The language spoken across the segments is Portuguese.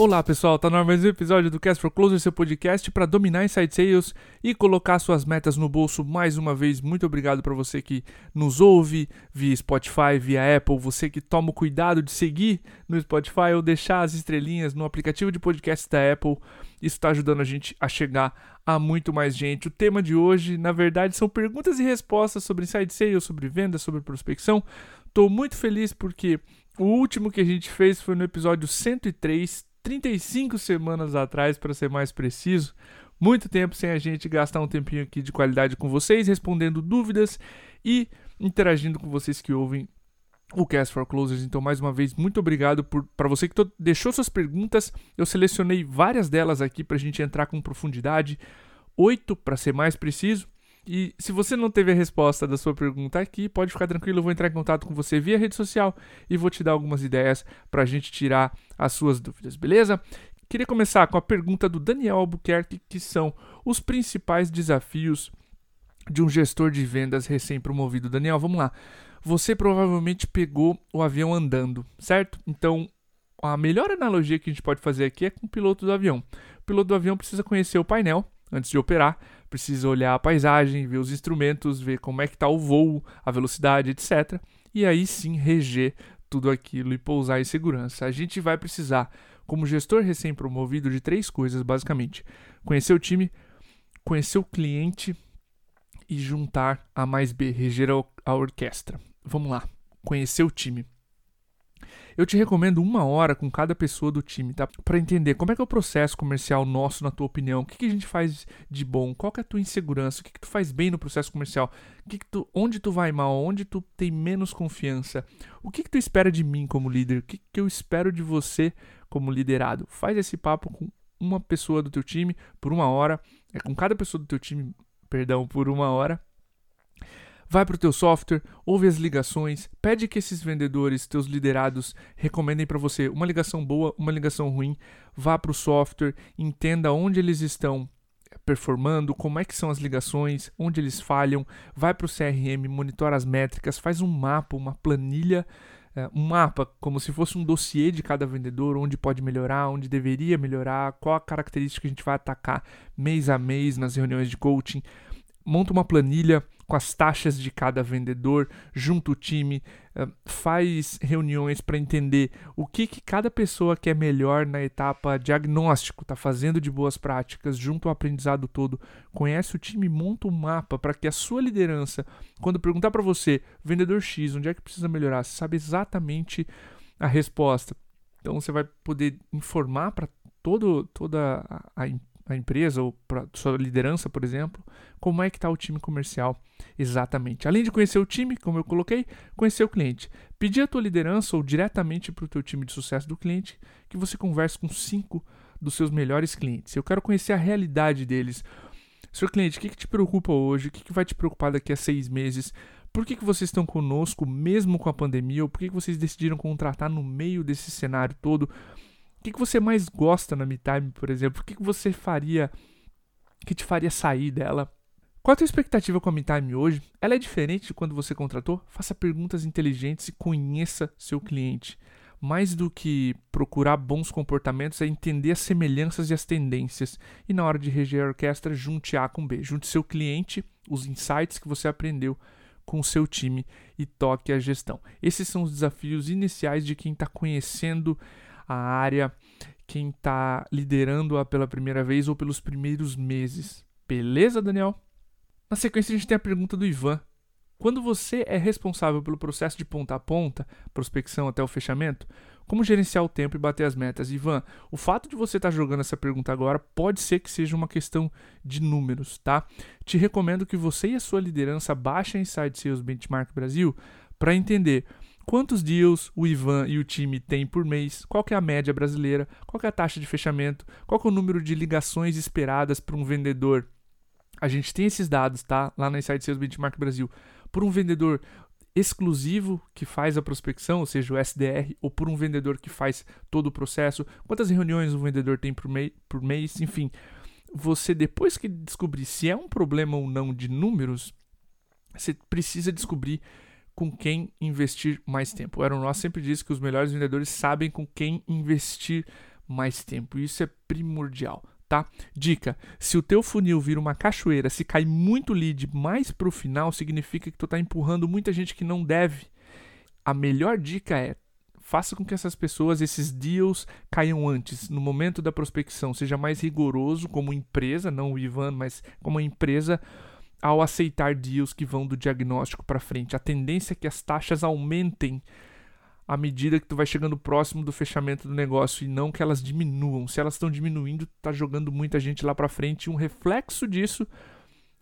Olá pessoal, tá no mais um episódio do Cast for Closer, seu podcast para dominar inside sales e colocar suas metas no bolso mais uma vez. Muito obrigado para você que nos ouve via Spotify, via Apple, você que toma o cuidado de seguir no Spotify ou deixar as estrelinhas no aplicativo de podcast da Apple. Isso está ajudando a gente a chegar a muito mais gente. O tema de hoje, na verdade, são perguntas e respostas sobre inside sales, sobre vendas, sobre prospecção. Estou muito feliz porque o último que a gente fez foi no episódio 103 35 semanas atrás, para ser mais preciso. Muito tempo sem a gente gastar um tempinho aqui de qualidade com vocês, respondendo dúvidas e interagindo com vocês que ouvem o Cast for Closers. Então, mais uma vez, muito obrigado para você que deixou suas perguntas. Eu selecionei várias delas aqui para a gente entrar com profundidade, oito para ser mais preciso. E se você não teve a resposta da sua pergunta aqui, pode ficar tranquilo, eu vou entrar em contato com você via rede social e vou te dar algumas ideias para a gente tirar as suas dúvidas, beleza? Queria começar com a pergunta do Daniel Albuquerque, que são os principais desafios de um gestor de vendas recém-promovido. Daniel, vamos lá. Você provavelmente pegou o avião andando, certo? Então, a melhor analogia que a gente pode fazer aqui é com o piloto do avião. O piloto do avião precisa conhecer o painel antes de operar, precisa olhar a paisagem, ver os instrumentos, ver como é que está o voo, a velocidade, etc. E aí sim reger tudo aquilo e pousar em segurança. A gente vai precisar, como gestor recém-promovido, de três coisas, basicamente: conhecer o time, conhecer o cliente e juntar A mais B, reger a orquestra. Vamos lá, conhecer o time. Eu te recomendo uma hora com cada pessoa do time, tá? Para entender como é que é o processo comercial nosso, na tua opinião, o que, que a gente faz de bom, qual é a tua insegurança, o que, que tu faz bem no processo comercial, que, que tu, onde tu vai mal, onde tu tem menos confiança, o que, que tu espera de mim como líder, o que, que eu espero de você como liderado. Faz esse papo com uma pessoa do teu time por uma hora, é com cada pessoa do teu time, perdão, por uma hora vai para o teu software, ouve as ligações, pede que esses vendedores, teus liderados, recomendem para você uma ligação boa, uma ligação ruim, vá para o software, entenda onde eles estão performando, como é que são as ligações, onde eles falham, vai para o CRM, monitora as métricas, faz um mapa, uma planilha, eh, um mapa como se fosse um dossiê de cada vendedor, onde pode melhorar, onde deveria melhorar, qual a característica que a gente vai atacar mês a mês nas reuniões de coaching. Monta uma planilha com as taxas de cada vendedor, junta o time, eh, faz reuniões para entender o que, que cada pessoa quer melhor na etapa diagnóstico, está fazendo de boas práticas, junto ao aprendizado todo, conhece o time, monta um mapa para que a sua liderança, quando perguntar para você, vendedor X, onde é que precisa melhorar, você sabe exatamente a resposta. Então você vai poder informar para toda a, a, a empresa ou para sua liderança, por exemplo, como é que está o time comercial exatamente. Além de conhecer o time, como eu coloquei, conhecer o cliente. Pedir a tua liderança ou diretamente para o teu time de sucesso do cliente que você converse com cinco dos seus melhores clientes. Eu quero conhecer a realidade deles. Senhor cliente, o que, que te preocupa hoje? O que, que vai te preocupar daqui a seis meses? Por que, que vocês estão conosco mesmo com a pandemia? Ou por que, que vocês decidiram contratar no meio desse cenário todo? O que, que você mais gosta na MeTime, por exemplo? O que, que você faria que te faria sair dela? Qual a tua expectativa com a MeTime hoje? Ela é diferente de quando você contratou? Faça perguntas inteligentes e conheça seu cliente. Mais do que procurar bons comportamentos é entender as semelhanças e as tendências. E na hora de reger a orquestra, junte A com B. Junte seu cliente, os insights que você aprendeu com o seu time e toque a gestão. Esses são os desafios iniciais de quem está conhecendo a área, quem está liderando-a pela primeira vez ou pelos primeiros meses. Beleza, Daniel? Na sequência, a gente tem a pergunta do Ivan. Quando você é responsável pelo processo de ponta a ponta, prospecção até o fechamento, como gerenciar o tempo e bater as metas? Ivan, o fato de você estar tá jogando essa pergunta agora pode ser que seja uma questão de números, tá? Te recomendo que você e a sua liderança baixem Inside Sales Benchmark Brasil para entender quantos deals o Ivan e o time têm por mês, qual é a média brasileira, qual é a taxa de fechamento, qual é o número de ligações esperadas para um vendedor. A gente tem esses dados, tá? Lá na Inside Sales Benchmark Brasil. Por um vendedor exclusivo que faz a prospecção, ou seja, o SDR, ou por um vendedor que faz todo o processo, quantas reuniões o vendedor tem por, por mês, enfim. Você, depois que descobrir se é um problema ou não de números, você precisa descobrir com quem investir mais tempo. O Aaron Ross sempre diz que os melhores vendedores sabem com quem investir mais tempo. Isso é primordial, tá? Dica: se o teu funil vira uma cachoeira, se cai muito lead mais pro final, significa que tu tá empurrando muita gente que não deve. A melhor dica é faça com que essas pessoas, esses deals, caiam antes, no momento da prospecção. Seja mais rigoroso como empresa, não o Ivan, mas como empresa, ao aceitar deals que vão do diagnóstico para frente. A tendência é que as taxas aumentem à medida que tu vai chegando próximo do fechamento do negócio e não que elas diminuam. Se elas estão diminuindo, tá jogando muita gente lá para frente. E um reflexo disso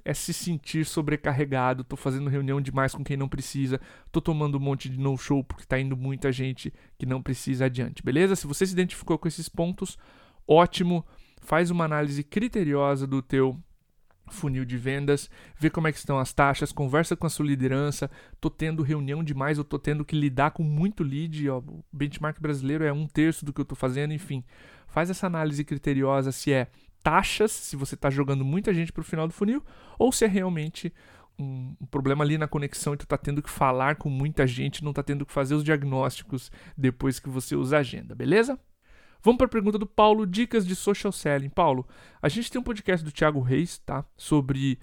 é se sentir sobrecarregado, tô fazendo reunião demais com quem não precisa, tô tomando um monte de no-show porque tá indo muita gente que não precisa adiante, beleza? Se você se identificou com esses pontos, ótimo, faz uma análise criteriosa do teu funil de vendas, vê como é que estão as taxas, conversa com a sua liderança, tô tendo reunião demais, eu tô tendo que lidar com muito lead, ó, o benchmark brasileiro é um terço do que eu tô fazendo, enfim, faz essa análise criteriosa se é taxas, se você está jogando muita gente para o final do funil, ou se é realmente um, um, problema ali na conexão e tu está tendo que falar com muita gente, não está tendo que fazer os diagnósticos depois que você usa a agenda, beleza? Vamos para a pergunta do Paulo, dicas de social selling. Paulo, a gente tem um podcast do Thiago Reis, tá? Sobre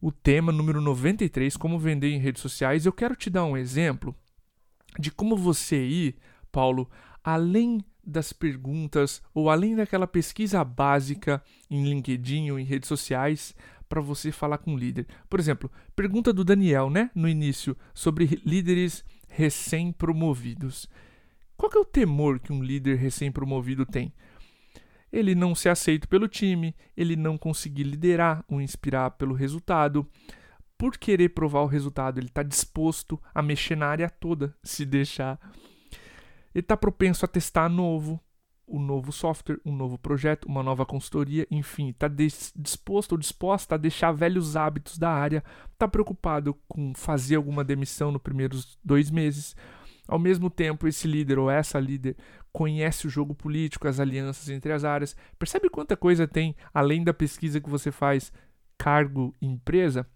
o tema número 93, como vender em redes sociais. Eu quero te dar um exemplo de como você ir, Paulo, além das perguntas ou além daquela pesquisa básica em LinkedIn ou em redes sociais para você falar com o líder. Por exemplo, pergunta do Daniel, né, no início, sobre líderes recém-promovidos. Qual é o temor que um líder recém-promovido tem? Ele não ser aceito pelo time, ele não conseguir liderar ou inspirar pelo resultado. Por querer provar o resultado, ele está disposto a mexer na área toda, se deixar ele está propenso a testar novo, um novo software, um novo projeto, uma nova consultoria, enfim, está disposto ou disposta a deixar velhos hábitos da área, está preocupado com fazer alguma demissão nos primeiros dois meses. Ao mesmo tempo, esse líder ou essa líder conhece o jogo político, as alianças entre as áreas. Percebe quanta coisa tem além da pesquisa que você faz, cargo empresa?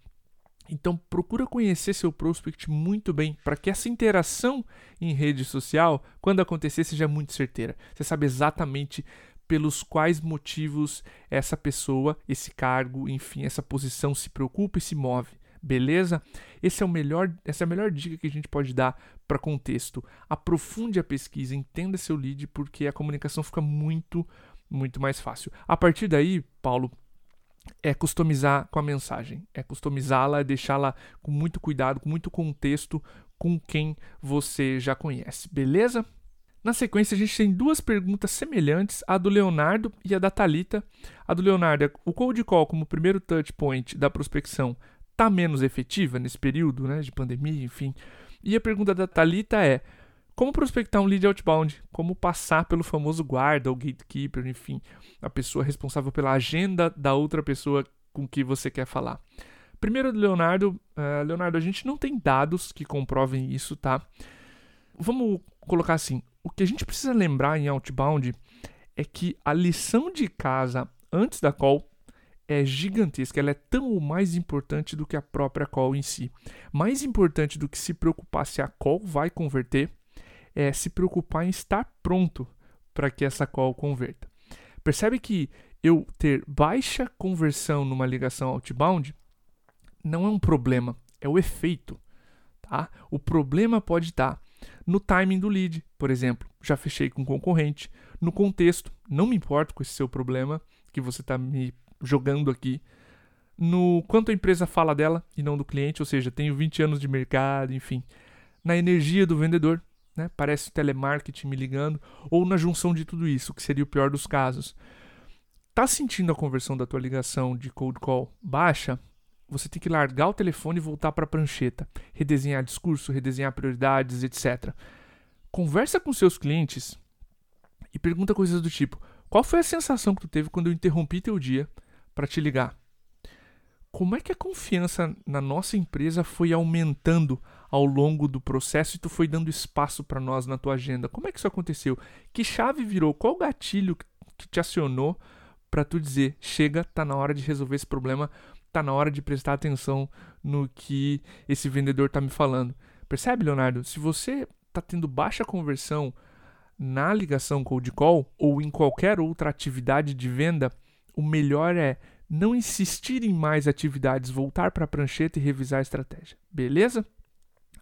Então procura conhecer seu prospect muito bem para que essa interação em rede social, quando acontecer, seja muito certeira. Você sabe exatamente pelos quais motivos essa pessoa, esse cargo, enfim, essa posição se preocupa e se move. Beleza? Esse é o melhor, essa é a melhor dica que a gente pode dar para contexto. Aprofunde a pesquisa, entenda seu lead, porque a comunicação fica muito, muito mais fácil. A partir daí, Paulo, é customizar com a mensagem, é customizá-la, é deixá-la com muito cuidado, com muito contexto com quem você já conhece, beleza? Na sequência, a gente tem duas perguntas semelhantes, a do Leonardo e a da Talita. A do Leonardo é o cold call como primeiro touch point da prospecção está menos efetiva nesse período né, de pandemia, enfim. E a pergunta da Talita é: como prospectar um lead outbound? Como passar pelo famoso guarda ou gatekeeper, enfim, a pessoa responsável pela agenda da outra pessoa com que você quer falar. Primeiro, Leonardo, uh, Leonardo, a gente não tem dados que comprovem isso, tá? Vamos colocar assim: o que a gente precisa lembrar em outbound é que a lição de casa antes da call é gigantesca, ela é tão ou mais importante do que a própria call em si. Mais importante do que se preocupar se a call vai converter é se preocupar em estar pronto para que essa call converta. Percebe que eu ter baixa conversão numa ligação outbound não é um problema, é o efeito. Tá? O problema pode estar no timing do lead, por exemplo. Já fechei com um concorrente. No contexto, não me importo com esse seu problema que você está me jogando aqui. No quanto a empresa fala dela e não do cliente, ou seja, tenho 20 anos de mercado, enfim. Na energia do vendedor, né? Parece telemarketing me ligando, ou na junção de tudo isso, que seria o pior dos casos. Tá sentindo a conversão da tua ligação de cold call baixa? Você tem que largar o telefone e voltar para a prancheta, redesenhar discurso, redesenhar prioridades, etc. Conversa com seus clientes e pergunta coisas do tipo: qual foi a sensação que tu teve quando eu interrompi teu dia para te ligar? Como é que a confiança na nossa empresa foi aumentando ao longo do processo e tu foi dando espaço para nós na tua agenda. Como é que isso aconteceu? Que chave virou? Qual gatilho que te acionou para tu dizer, chega, tá na hora de resolver esse problema, tá na hora de prestar atenção no que esse vendedor tá me falando. Percebe, Leonardo? Se você tá tendo baixa conversão na ligação cold call ou em qualquer outra atividade de venda, o melhor é não insistir em mais atividades, voltar para a prancheta e revisar a estratégia. Beleza?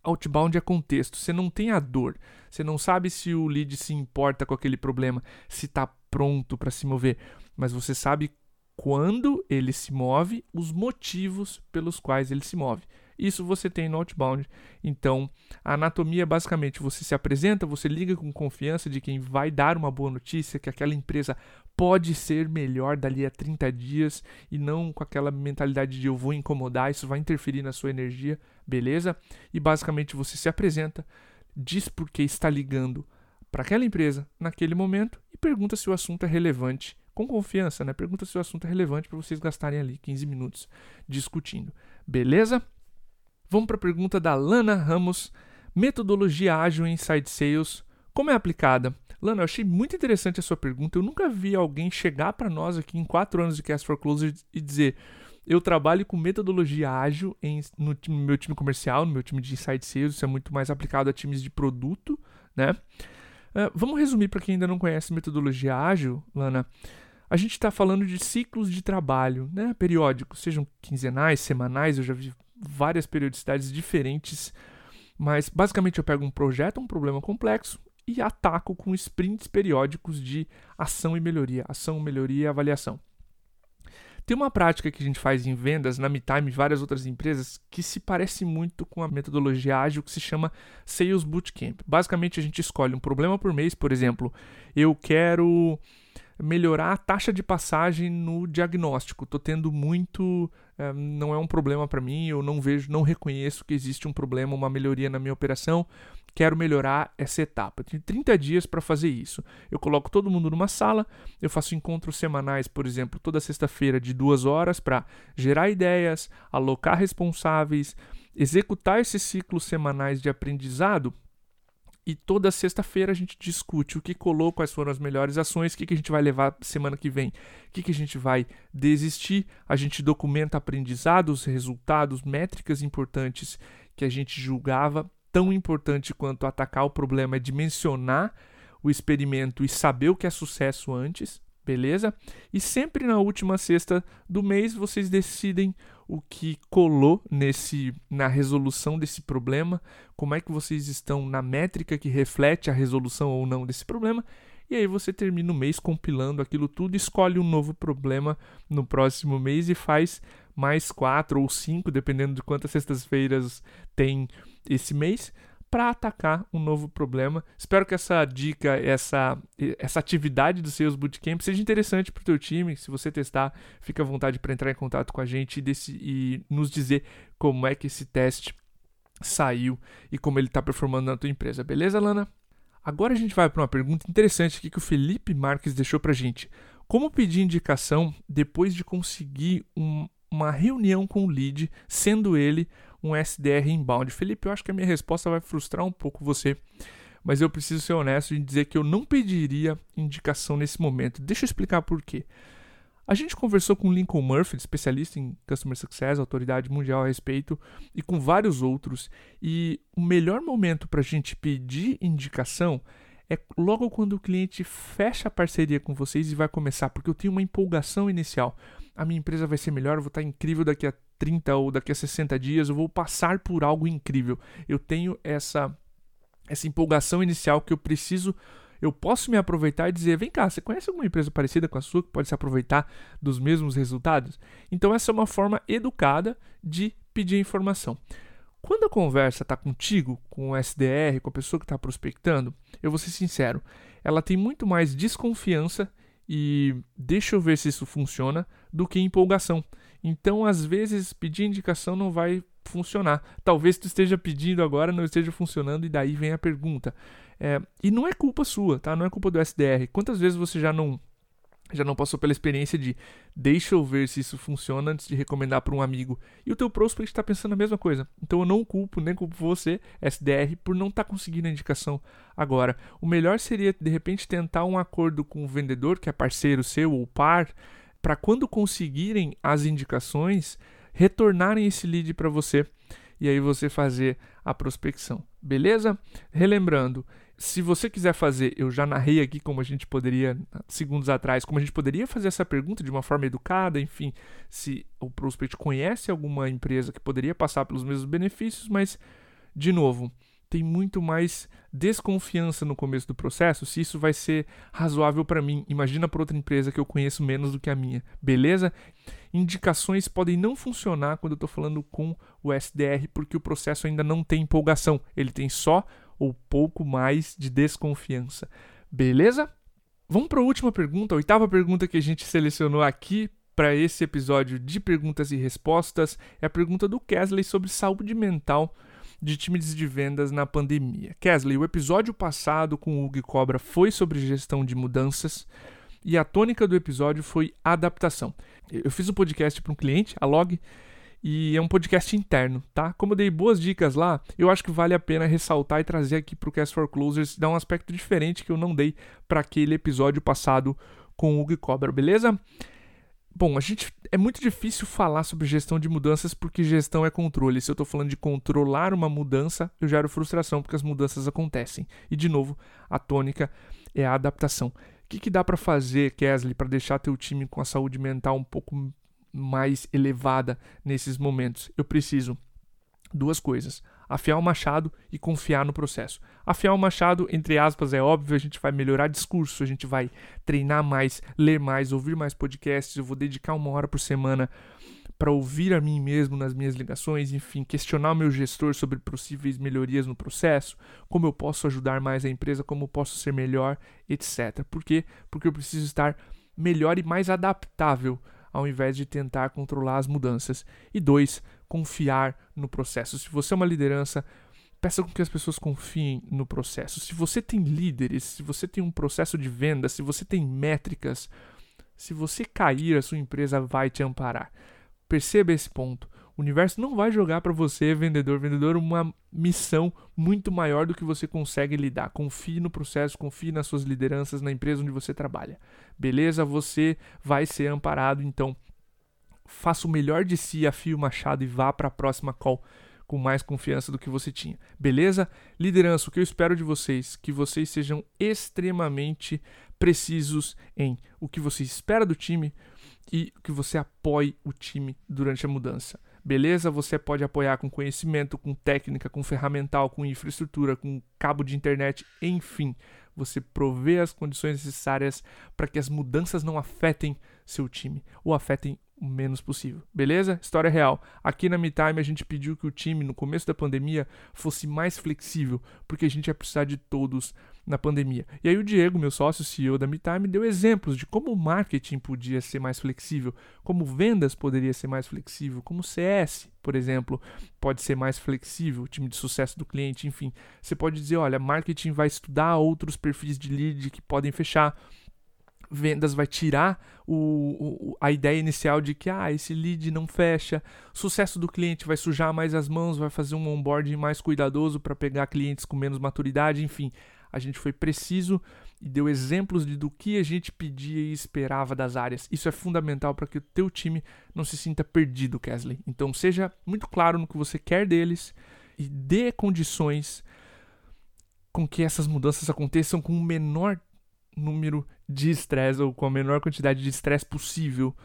Outbound é contexto. Você não tem a dor. Você não sabe se o lead se importa com aquele problema, se está pronto para se mover. Mas você sabe quando ele se move, os motivos pelos quais ele se move. Isso você tem no outbound. Então, a anatomia é basicamente você se apresenta, você liga com confiança de quem vai dar uma boa notícia, que aquela empresa pode ser melhor dali a 30 dias e não com aquela mentalidade de eu vou incomodar, isso vai interferir na sua energia, beleza? E basicamente você se apresenta, diz por que está ligando para aquela empresa naquele momento e pergunta se o assunto é relevante com confiança, né? Pergunta se o assunto é relevante para vocês gastarem ali 15 minutos discutindo. Beleza? Vamos para a pergunta da Lana Ramos. Metodologia ágil em Inside Sales, como é aplicada? Lana, eu achei muito interessante a sua pergunta. Eu nunca vi alguém chegar para nós aqui em quatro anos de Cast for Closer e dizer eu trabalho com metodologia ágil em, no, no, meu time comercial, no meu time de Inside Sales, isso é muito mais aplicado a times de produto, né? Uh, vamos resumir para quem ainda não conhece metodologia ágil, Lana a gente está falando de ciclos de trabalho, né, periódicos, sejam quinzenais, semanais, eu já vi várias periodicidades diferentes, mas basicamente eu pego um projeto, um problema complexo e ataco com sprints periódicos de ação e melhoria, ação, melhoria e avaliação. Tem uma prática que a gente faz em vendas, na MeTime e várias outras empresas, que se parece muito com a metodologia ágil que se chama Sales Bootcamp. Basicamente, a gente escolhe um problema por mês, por exemplo, eu quero melhorar a taxa de passagem no diagnóstico. Estou tendo muito, é, não é um problema para mim, eu não vejo, não reconheço que existe um problema, uma melhoria na minha operação. Quero melhorar essa etapa. tenho 30 dias para fazer isso. Eu coloco todo mundo numa sala, eu faço encontros semanais, por exemplo, toda sexta-feira de duas horas para gerar ideias, alocar responsáveis, executar esses ciclos semanais de aprendizado e toda sexta-feira a gente discute o que colou, quais foram as melhores ações, o que, que a gente vai levar semana que vem, o que, que a gente vai desistir. A gente documenta aprendizados, resultados, métricas importantes que a gente julgava. Tão importante quanto atacar o problema é dimensionar o experimento e saber o que é sucesso antes, beleza? E sempre na última sexta do mês vocês decidem o que colou nesse na resolução desse problema, como é que vocês estão na métrica que reflete a resolução ou não desse problema. E aí você termina o mês compilando aquilo tudo, escolhe um novo problema no próximo mês e faz mais quatro ou cinco, dependendo de quantas sextas-feiras tem esse mês, para atacar um novo problema. Espero que essa dica, essa, essa atividade do Sales Bootcamp seja interessante para o teu time. Se você testar, fica à vontade para entrar em contato com a gente e, desse, e nos dizer como é que esse teste saiu e como ele está performando na tua empresa. Beleza, Lana? Agora a gente vai para uma pergunta interessante aqui que o Felipe Marques deixou para a gente. Como pedir indicação depois de conseguir um, uma reunião com o lead, sendo ele um SDR inbound? Felipe, eu acho que a minha resposta vai frustrar um pouco você, mas eu preciso ser honesto em dizer que eu não pediria indicação nesse momento. Deixa eu explicar por quê. A gente conversou com Lincoln Murphy, especialista em Customer Success, autoridade mundial a respeito, e com vários outros. E o melhor momento para a gente pedir indicação é logo quando o cliente fecha a parceria com vocês e vai começar, porque eu tenho uma empolgação inicial. A minha empresa vai ser melhor, eu vou estar incrível daqui a 30 ou daqui a 60 dias, eu vou passar por algo incrível. Eu tenho essa essa empolgação inicial que eu preciso eu posso me aproveitar e dizer: vem cá, você conhece alguma empresa parecida com a sua que pode se aproveitar dos mesmos resultados? Então, essa é uma forma educada de pedir informação. Quando a conversa está contigo, com o SDR, com a pessoa que está prospectando, eu vou ser sincero, ela tem muito mais desconfiança e deixa eu ver se isso funciona do que empolgação. Então, às vezes, pedir indicação não vai funcionar. Talvez tu esteja pedindo agora, não esteja funcionando, e daí vem a pergunta. É, e não é culpa sua, tá? Não é culpa do SDR. Quantas vezes você já não já não passou pela experiência de deixa eu ver se isso funciona antes de recomendar para um amigo. E o teu prospect está pensando a mesma coisa. Então eu não culpo, nem culpo você, SDR, por não estar tá conseguindo a indicação agora. O melhor seria, de repente, tentar um acordo com o vendedor, que é parceiro seu ou par, para quando conseguirem as indicações, retornarem esse lead para você e aí você fazer a prospecção. Beleza? Relembrando, se você quiser fazer, eu já narrei aqui como a gente poderia, segundos atrás, como a gente poderia fazer essa pergunta de uma forma educada, enfim, se o prospect conhece alguma empresa que poderia passar pelos mesmos benefícios, mas, de novo, tem muito mais desconfiança no começo do processo, se isso vai ser razoável para mim. Imagina para outra empresa que eu conheço menos do que a minha, beleza? Indicações podem não funcionar quando eu estou falando com o SDR, porque o processo ainda não tem empolgação, ele tem só ou pouco mais de desconfiança, beleza? Vamos para a última pergunta, a oitava pergunta que a gente selecionou aqui para esse episódio de perguntas e respostas é a pergunta do Kesley sobre saúde mental de times de vendas na pandemia. Kesley, o episódio passado com o Hugo Cobra foi sobre gestão de mudanças e a tônica do episódio foi adaptação. Eu fiz um podcast para um cliente, a Log, e é um podcast interno, tá? Como eu dei boas dicas lá, eu acho que vale a pena ressaltar e trazer aqui para o Cast for Closers, dar um aspecto diferente que eu não dei para aquele episódio passado com o Hugo Cobra, beleza? Bom, a gente é muito difícil falar sobre gestão de mudanças porque gestão é controle. Se eu estou falando de controlar uma mudança, eu gero frustração porque as mudanças acontecem. E de novo, a tônica é a adaptação. O que, que dá para fazer, Kesley, para deixar teu time com a saúde mental um pouco mais elevada nesses momentos? Eu preciso duas coisas: afiar o machado e confiar no processo. Afiar o machado, entre aspas, é óbvio, a gente vai melhorar discurso, a gente vai treinar mais, ler mais, ouvir mais podcasts, eu vou dedicar uma hora por semana para ouvir a mim mesmo nas minhas ligações, enfim, questionar o meu gestor sobre possíveis melhorias no processo, como eu posso ajudar mais a empresa, como eu posso ser melhor, etc. Por quê? Porque eu preciso estar melhor e mais adaptável ao invés de tentar controlar as mudanças. E dois, confiar no processo. Se você é uma liderança, peça com que as pessoas confiem no processo. Se você tem líderes, se você tem um processo de venda, se você tem métricas, se você cair, a sua empresa vai te amparar. Perceba esse ponto. O universo não vai jogar para você, vendedor, vendedor, uma missão muito maior do que você consegue lidar. Confie no processo, confie nas suas lideranças, na empresa onde você trabalha. Beleza? Você vai ser amparado, então faça o melhor de si, afie o machado e vá para a próxima call com mais confiança do que você tinha. Beleza? Liderança, o que eu espero de vocês, que vocês sejam extremamente precisos em o que você espera do time e que você apoie o time durante a mudança. Beleza? Você pode apoiar com conhecimento, com técnica, com ferramental, com infraestrutura, com cabo de internet, enfim. Você provê as condições necessárias para que as mudanças não afetem seu time ou afetem o menos possível. Beleza? História real. Aqui na MeTime a gente pediu que o time no começo da pandemia fosse mais flexível, porque a gente ia precisar de todos na pandemia. E aí o Diego, meu sócio CEO da MeTime, deu exemplos de como o marketing podia ser mais flexível, como vendas poderia ser mais flexível, como CS, por exemplo, pode ser mais flexível, o time de sucesso do cliente, enfim. Você pode dizer, olha, marketing vai estudar outros perfis de lead que podem fechar vendas vai tirar o, o, a ideia inicial de que ah, esse lead não fecha, sucesso do cliente vai sujar mais as mãos, vai fazer um onboarding mais cuidadoso para pegar clientes com menos maturidade, enfim, a gente foi preciso e deu exemplos de do que a gente pedia e esperava das áreas. Isso é fundamental para que o teu time não se sinta perdido, Kesley. Então seja muito claro no que você quer deles e dê condições com que essas mudanças aconteçam com o menor número de estresse ou com a menor quantidade de estresse possível,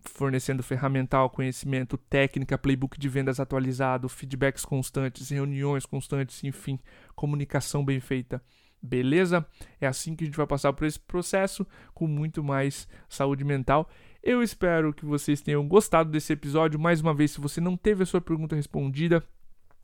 fornecendo ferramental, conhecimento, técnica, playbook de vendas atualizado, feedbacks constantes, reuniões constantes, enfim, comunicação bem feita. Beleza? É assim que a gente vai passar por esse processo com muito mais saúde mental. Eu espero que vocês tenham gostado desse episódio. Mais uma vez, se você não teve a sua pergunta respondida,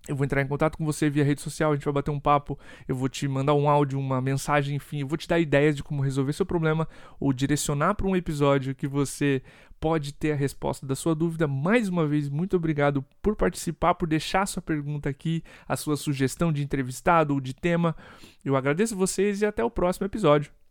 eu vou entrar em contato com você via rede social, a gente vai bater um papo, eu vou te mandar um áudio, uma mensagem, enfim, eu vou te dar ideias de como resolver seu problema ou direcionar para um episódio que você pode ter a resposta da sua dúvida. Mais uma vez, muito obrigado por participar, por deixar sua pergunta aqui, a sua sugestão de entrevistado ou de tema. Eu agradeço vocês e até o próximo episódio.